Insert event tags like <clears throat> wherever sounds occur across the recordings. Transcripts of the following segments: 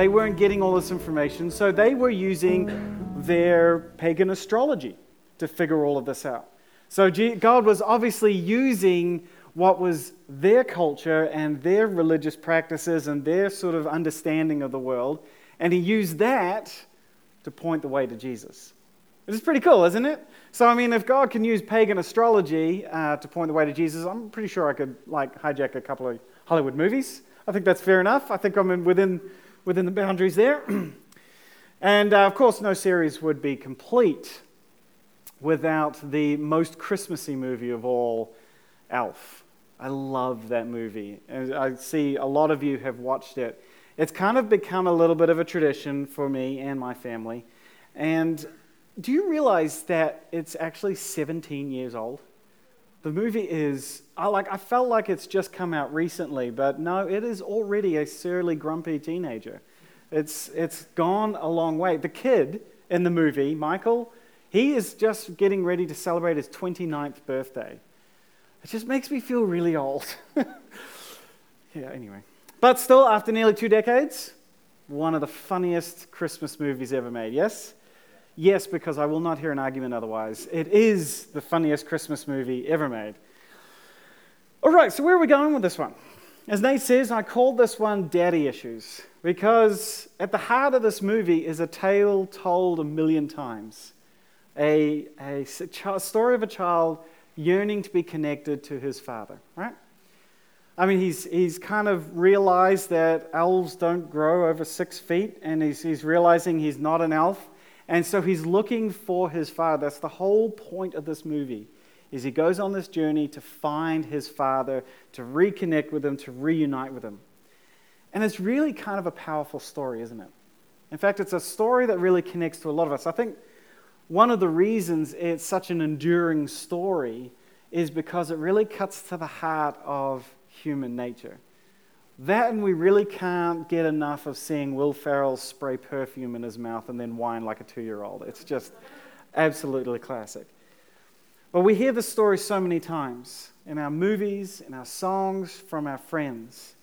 They weren't getting all this information, so they were using their pagan astrology to figure all of this out. So God was obviously using what was their culture and their religious practices and their sort of understanding of the world, and He used that to point the way to Jesus. This is pretty cool, isn't it? So, I mean, if God can use pagan astrology uh, to point the way to Jesus, I'm pretty sure I could like hijack a couple of Hollywood movies. I think that's fair enough. I think I'm within within the boundaries there. <clears throat> and uh, of course, no series would be complete without the most Christmassy movie of all, Elf. I love that movie. And I see a lot of you have watched it. It's kind of become a little bit of a tradition for me and my family. And do you realize that it's actually 17 years old? The movie is, I like, I felt like it's just come out recently, but no, it is already a surly, grumpy teenager. It's, it's gone a long way. The kid in the movie, Michael, he is just getting ready to celebrate his 29th birthday. It just makes me feel really old. <laughs> yeah, anyway. But still, after nearly two decades, one of the funniest Christmas movies ever made, yes? Yes, because I will not hear an argument otherwise. It is the funniest Christmas movie ever made. All right, so where are we going with this one? As Nate says, I called this one Daddy Issues because at the heart of this movie is a tale told a million times. A, a story of a child yearning to be connected to his father, right? I mean, he's, he's kind of realized that elves don't grow over six feet, and he's, he's realizing he's not an elf. And so he's looking for his father. That's the whole point of this movie. Is he goes on this journey to find his father, to reconnect with him, to reunite with him. And it's really kind of a powerful story, isn't it? In fact, it's a story that really connects to a lot of us. I think one of the reasons it's such an enduring story is because it really cuts to the heart of human nature. That and we really can't get enough of seeing Will Ferrell spray perfume in his mouth and then whine like a two year old. It's just absolutely classic. But we hear the story so many times in our movies, in our songs, from our friends.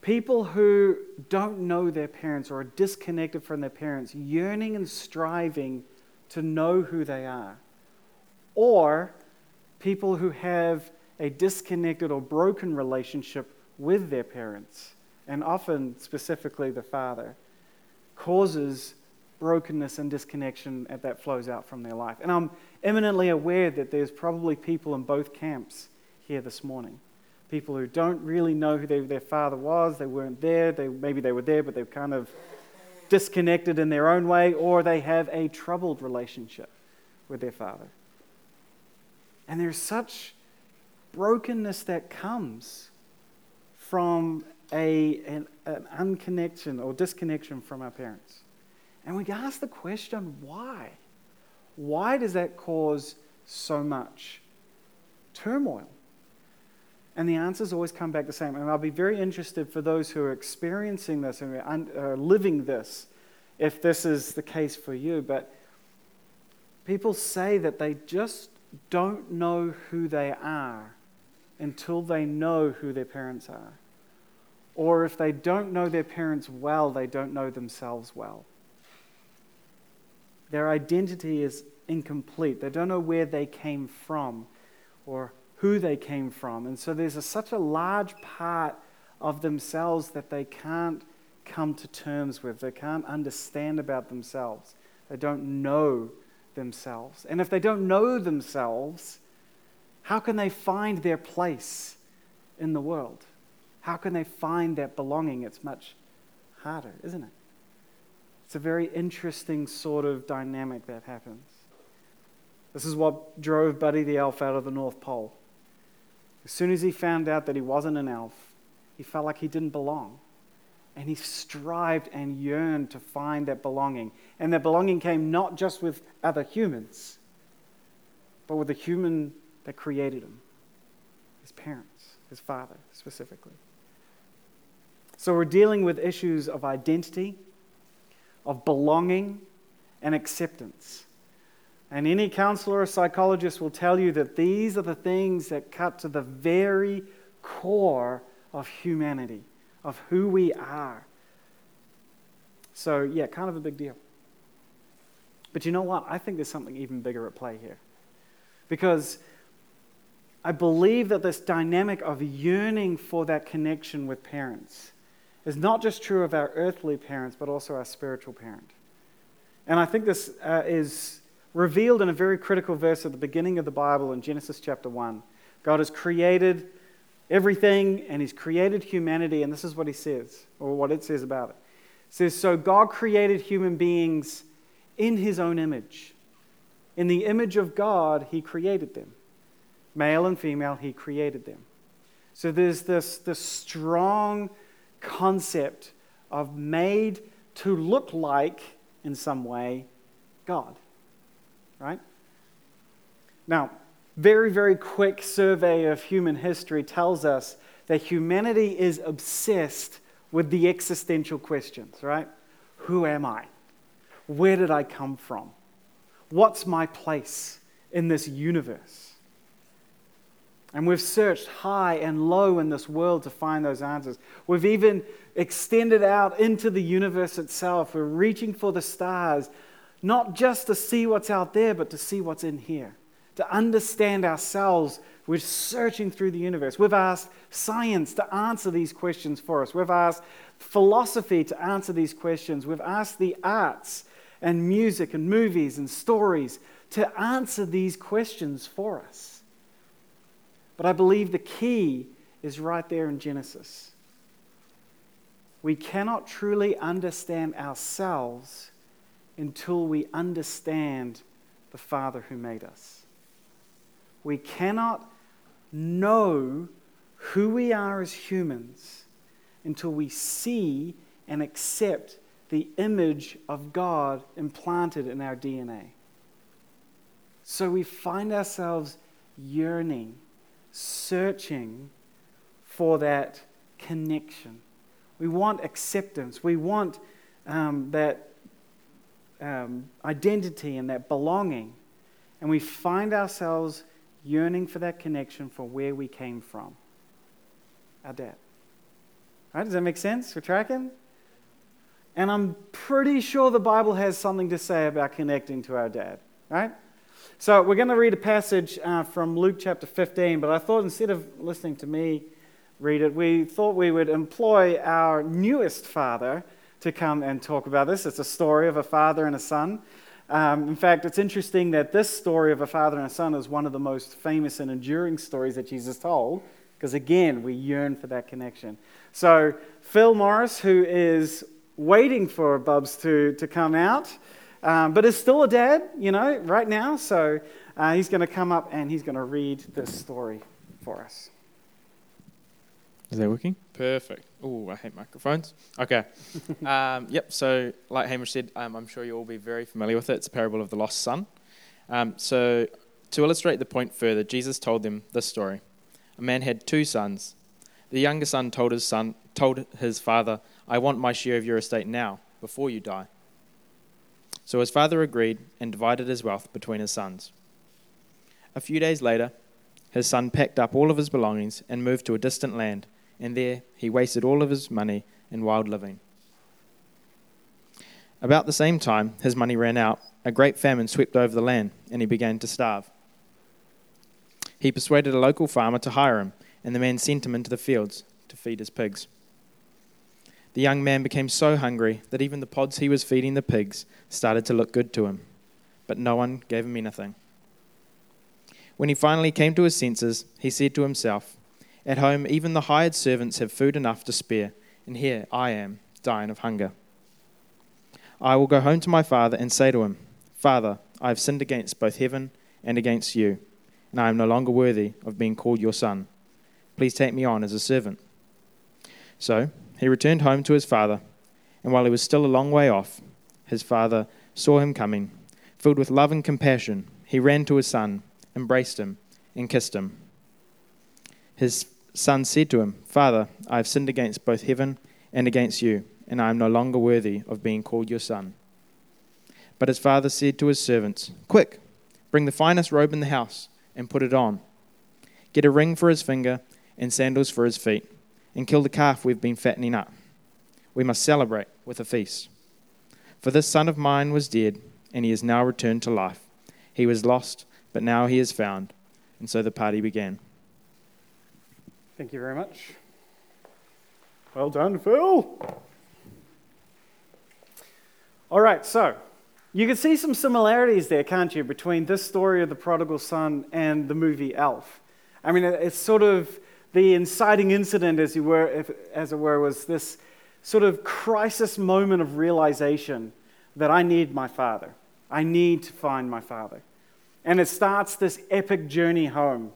People who don't know their parents or are disconnected from their parents, yearning and striving to know who they are. Or people who have a disconnected or broken relationship with their parents, and often specifically the father, causes brokenness and disconnection that flows out from their life. And I'm eminently aware that there's probably people in both camps here this morning. People who don't really know who they, their father was, they weren't there, they, maybe they were there, but they've kind of disconnected in their own way, or they have a troubled relationship with their father. And there's such brokenness that comes from a, an, an unconnection or disconnection from our parents. And we ask the question why? Why does that cause so much turmoil? And the answers always come back the same. And I'll be very interested for those who are experiencing this and are uh, living this, if this is the case for you. But people say that they just don't know who they are until they know who their parents are. Or if they don't know their parents well, they don't know themselves well. Their identity is incomplete. They don't know where they came from or who they came from. And so there's a, such a large part of themselves that they can't come to terms with. They can't understand about themselves. They don't know themselves. And if they don't know themselves, how can they find their place in the world? How can they find that belonging? It's much harder, isn't it? It's a very interesting sort of dynamic that happens. This is what drove Buddy the Elf out of the North Pole. As soon as he found out that he wasn't an elf, he felt like he didn't belong. And he strived and yearned to find that belonging. And that belonging came not just with other humans, but with the human that created him his parents, his father specifically. So we're dealing with issues of identity, of belonging, and acceptance. And any counselor or psychologist will tell you that these are the things that cut to the very core of humanity, of who we are. So, yeah, kind of a big deal. But you know what? I think there's something even bigger at play here. Because I believe that this dynamic of yearning for that connection with parents is not just true of our earthly parents, but also our spiritual parent. And I think this uh, is revealed in a very critical verse at the beginning of the Bible in Genesis chapter 1. God has created everything and He's created humanity, and this is what He says, or what it says about it. It says, So God created human beings in His own image. In the image of God, He created them. Male and female, He created them. So there's this, this strong concept of made to look like, in some way, God. Right? Now, very, very quick survey of human history tells us that humanity is obsessed with the existential questions, right? Who am I? Where did I come from? What's my place in this universe? And we've searched high and low in this world to find those answers. We've even extended out into the universe itself. We're reaching for the stars, not just to see what's out there, but to see what's in here, to understand ourselves. We're searching through the universe. We've asked science to answer these questions for us. We've asked philosophy to answer these questions. We've asked the arts and music and movies and stories to answer these questions for us. But I believe the key is right there in Genesis. We cannot truly understand ourselves until we understand the Father who made us. We cannot know who we are as humans until we see and accept the image of God implanted in our DNA. So we find ourselves yearning searching for that connection. We want acceptance. We want um, that um, identity and that belonging. And we find ourselves yearning for that connection for where we came from our dad. Right? Does that make sense? We're tracking? And I'm pretty sure the Bible has something to say about connecting to our dad, right? So we're going to read a passage uh, from Luke chapter 15, but I thought instead of listening to me read it, we thought we would employ our newest father to come and talk about this. It's a story of a father and a son. Um, in fact, it's interesting that this story of a father and a son is one of the most famous and enduring stories that Jesus told, because again, we yearn for that connection. So, Phil Morris, who is waiting for Bubs to, to come out, um, but is still a dad, you know, right now. So uh, he's going to come up and he's going to read this story for us. Is that working? Perfect. Oh, I hate microphones. Okay. <laughs> um, yep. So, like Hamish said, um, I'm sure you'll all be very familiar with it. It's a parable of the lost son. Um, so, to illustrate the point further, Jesus told them this story. A man had two sons. The younger son told his son, told his father, "I want my share of your estate now, before you die." So his father agreed and divided his wealth between his sons. A few days later, his son packed up all of his belongings and moved to a distant land, and there he wasted all of his money in wild living. About the same time his money ran out, a great famine swept over the land, and he began to starve. He persuaded a local farmer to hire him, and the man sent him into the fields to feed his pigs. The young man became so hungry that even the pods he was feeding the pigs started to look good to him, but no one gave him anything. When he finally came to his senses, he said to himself, At home, even the hired servants have food enough to spare, and here I am, dying of hunger. I will go home to my father and say to him, Father, I have sinned against both heaven and against you, and I am no longer worthy of being called your son. Please take me on as a servant. So he returned home to his father, and while he was still a long way off, his father saw him coming. Filled with love and compassion, he ran to his son, embraced him, and kissed him. His son said to him, Father, I have sinned against both heaven and against you, and I am no longer worthy of being called your son. But his father said to his servants, Quick, bring the finest robe in the house and put it on. Get a ring for his finger and sandals for his feet, and kill the calf we've been fattening up. We must celebrate with a feast. For this son of mine was dead, and he is now returned to life. He was lost, but now he is found. And so the party began. Thank you very much. Well done, Phil. All right, so you can see some similarities there, can't you, between this story of the prodigal son and the movie Elf? I mean, it's sort of the inciting incident, as, you were, as it were, was this sort of crisis moment of realization that I need my father. I need to find my father. And it starts this epic journey home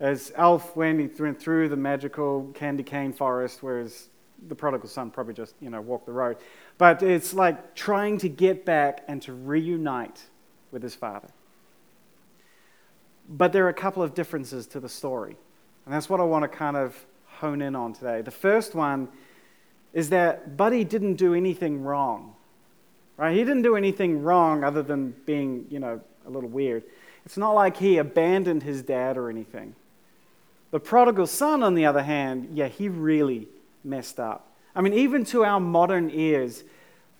as went, went through the magical candy cane forest, whereas the prodigal son probably just, you know, walked the road. But it's like trying to get back and to reunite with his father. But there are a couple of differences to the story. And that's what I want to kind of hone in on today. The first one is that Buddy didn't do anything wrong. Right? He didn't do anything wrong other than being, you know, a little weird. It's not like he abandoned his dad or anything. The prodigal son, on the other hand, yeah, he really messed up. I mean, even to our modern ears,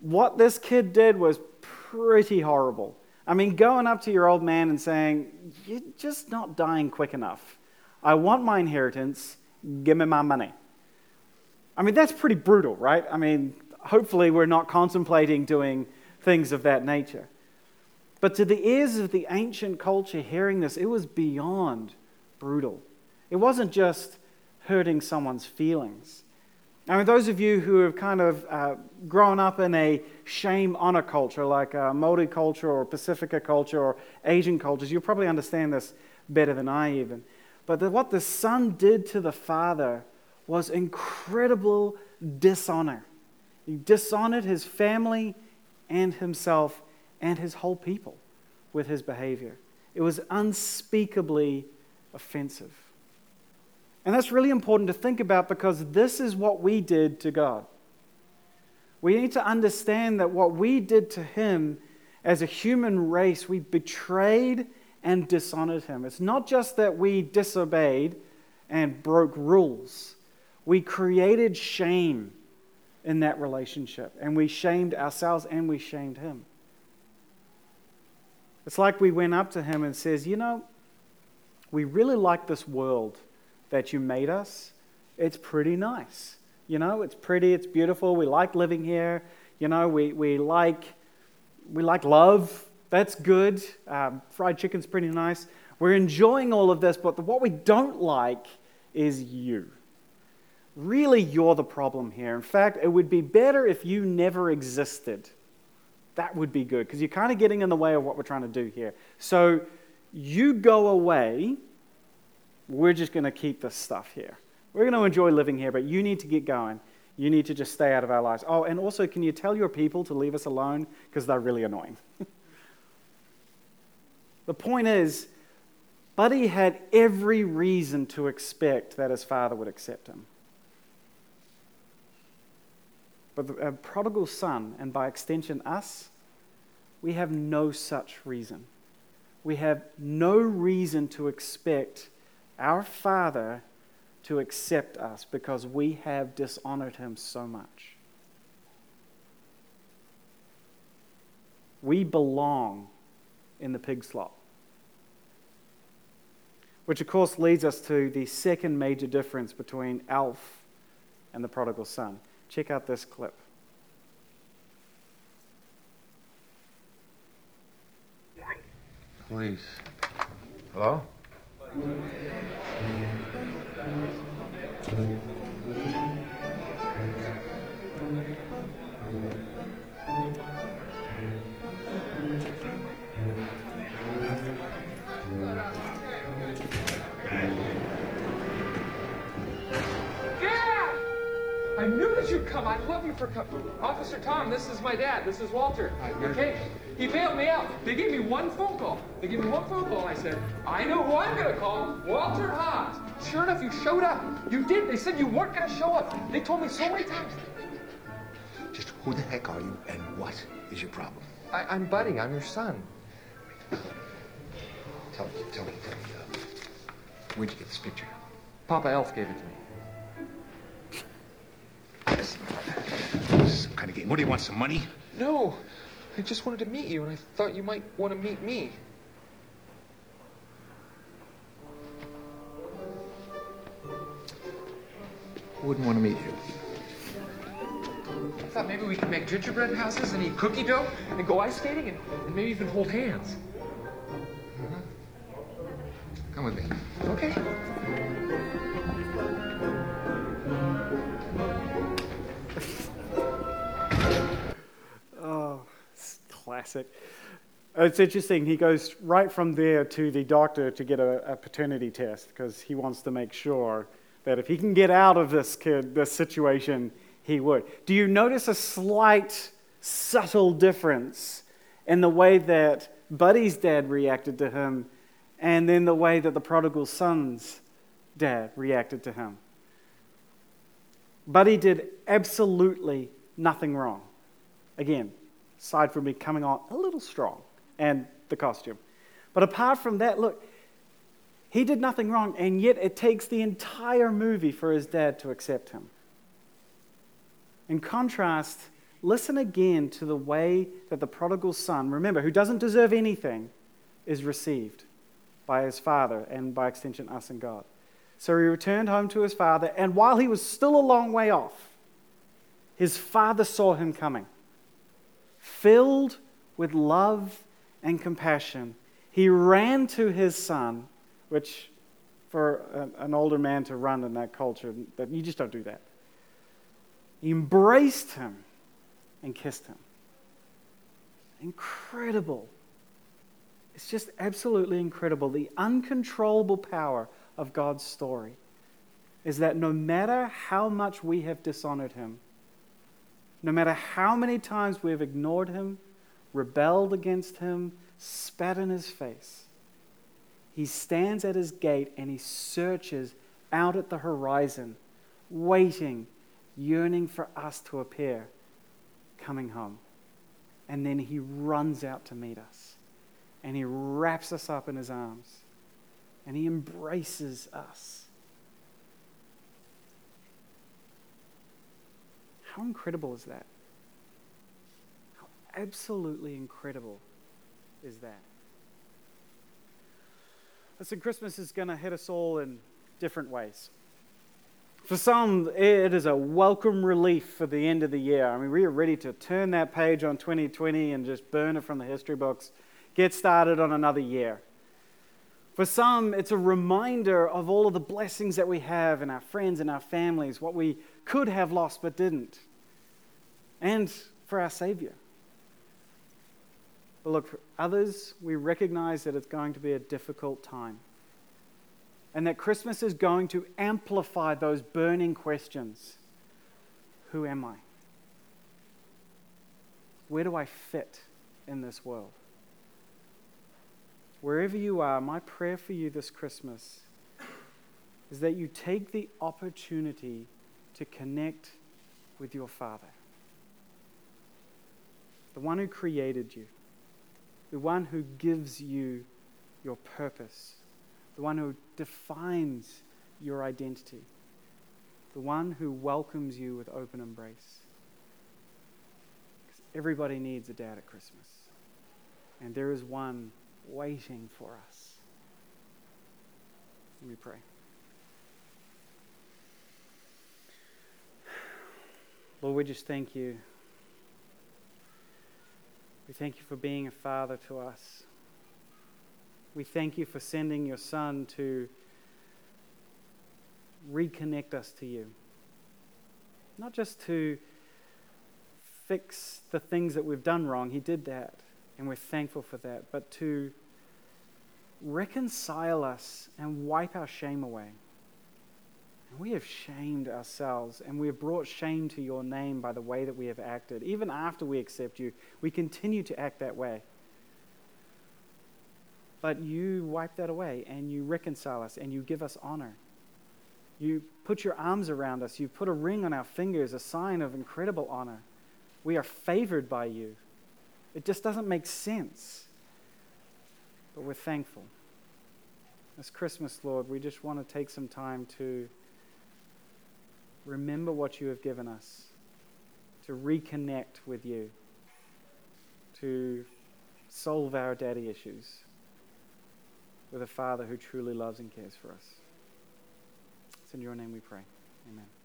what this kid did was pretty horrible. I mean, going up to your old man and saying, You're just not dying quick enough. I want my inheritance. Give me my money. I mean, that's pretty brutal, right? I mean, hopefully, we're not contemplating doing things of that nature. But to the ears of the ancient culture hearing this, it was beyond brutal. It wasn't just hurting someone's feelings. I mean, those of you who have kind of uh, grown up in a shame honor culture, like uh, Maori culture or Pasifika culture or Asian cultures, you'll probably understand this better than I even. But what the son did to the father was incredible dishonor. He dishonored his family and himself and his whole people with his behavior. It was unspeakably offensive. And that's really important to think about because this is what we did to God. We need to understand that what we did to Him as a human race, we betrayed and dishonored Him. It's not just that we disobeyed and broke rules, we created shame in that relationship. And we shamed ourselves and we shamed Him. It's like we went up to Him and says, You know, we really like this world that you made us, it's pretty nice. You know, it's pretty, it's beautiful. We like living here. You know, we, we, like, we like love. That's good. Um, fried chicken's pretty nice. We're enjoying all of this, but what we don't like is you. Really, you're the problem here. In fact, it would be better if you never existed. That would be good because you're kind of getting in the way of what we're trying to do here. So you go away we're just going to keep this stuff here. We're going to enjoy living here, but you need to get going. You need to just stay out of our lives. Oh, and also, can you tell your people to leave us alone? Because they're really annoying. <laughs> the point is, Buddy had every reason to expect that his father would accept him. But the prodigal son, and by extension us, we have no such reason. We have no reason to expect our Father to accept us because we have dishonored him so much. We belong in the pig slop. Which, of course, leads us to the second major difference between Elf and the prodigal son. Check out this clip. Please. Hello? I you'd come. I love you for coming. Officer Tom, this is my dad. This is Walter. Okay? He bailed me out. They gave me one phone call. They gave me one phone call. and I said, I know who I'm going to call. Walter Hobbs. Sure enough, you showed up. You did. They said you weren't going to show up. They told me so many times. Just who the heck are you and what is your problem? I, am Buddy. I'm your son. Tell me, tell me, tell me. Uh, where'd you get this picture? Papa Elf gave it to me. Some kind of game. What do you want? Some money? No, I just wanted to meet you, and I thought you might want to meet me. Wouldn't want to meet you. I thought maybe we could make gingerbread houses and eat cookie dough and go ice skating and, and maybe even hold hands. Come with me. Classic. It's interesting. He goes right from there to the doctor to get a, a paternity test because he wants to make sure that if he can get out of this kid, this situation, he would. Do you notice a slight, subtle difference in the way that Buddy's dad reacted to him and then the way that the prodigal son's dad reacted to him? Buddy did absolutely nothing wrong. Again, aside from me coming on a little strong and the costume. But apart from that, look, he did nothing wrong, and yet it takes the entire movie for his dad to accept him. In contrast, listen again to the way that the prodigal son, remember, who doesn't deserve anything, is received by his father and by extension, us and God. So he returned home to his father, and while he was still a long way off, his father saw him coming. Filled with love and compassion, he ran to his son, which for an older man to run in that culture, that you just don't do that. He embraced him and kissed him. Incredible. It's just absolutely incredible. The uncontrollable power of God's story is that no matter how much we have dishonored him, no matter how many times we have ignored him, rebelled against him, spat in his face, he stands at his gate and he searches out at the horizon, waiting, yearning for us to appear, coming home. And then he runs out to meet us and he wraps us up in his arms and he embraces us. How incredible is that? How absolutely incredible is that? Listen, Christmas is going to hit us all in different ways. For some, it is a welcome relief for the end of the year. I mean, we are ready to turn that page on 2020 and just burn it from the history books, get started on another year. For some, it's a reminder of all of the blessings that we have in our friends and our families, what we could have lost but didn't, and for our Savior. But look, for others, we recognize that it's going to be a difficult time. And that Christmas is going to amplify those burning questions Who am I? Where do I fit in this world? Wherever you are, my prayer for you this Christmas is that you take the opportunity to connect with your Father, the one who created you the one who gives you your purpose, the one who defines your identity, the one who welcomes you with open embrace. Because everybody needs a dad at Christmas, and there is one waiting for us. Let me pray. Lord, we just thank you we thank you for being a father to us. We thank you for sending your son to reconnect us to you. Not just to fix the things that we've done wrong, he did that, and we're thankful for that, but to reconcile us and wipe our shame away. We have shamed ourselves and we have brought shame to your name by the way that we have acted. Even after we accept you, we continue to act that way. But you wipe that away and you reconcile us and you give us honor. You put your arms around us. You put a ring on our fingers, a sign of incredible honor. We are favored by you. It just doesn't make sense. But we're thankful. This Christmas, Lord, we just want to take some time to remember what you have given us, to reconnect with you. to solve our daddy issues with a Father who truly loves and cares for us. It's in your name we pray. Amen.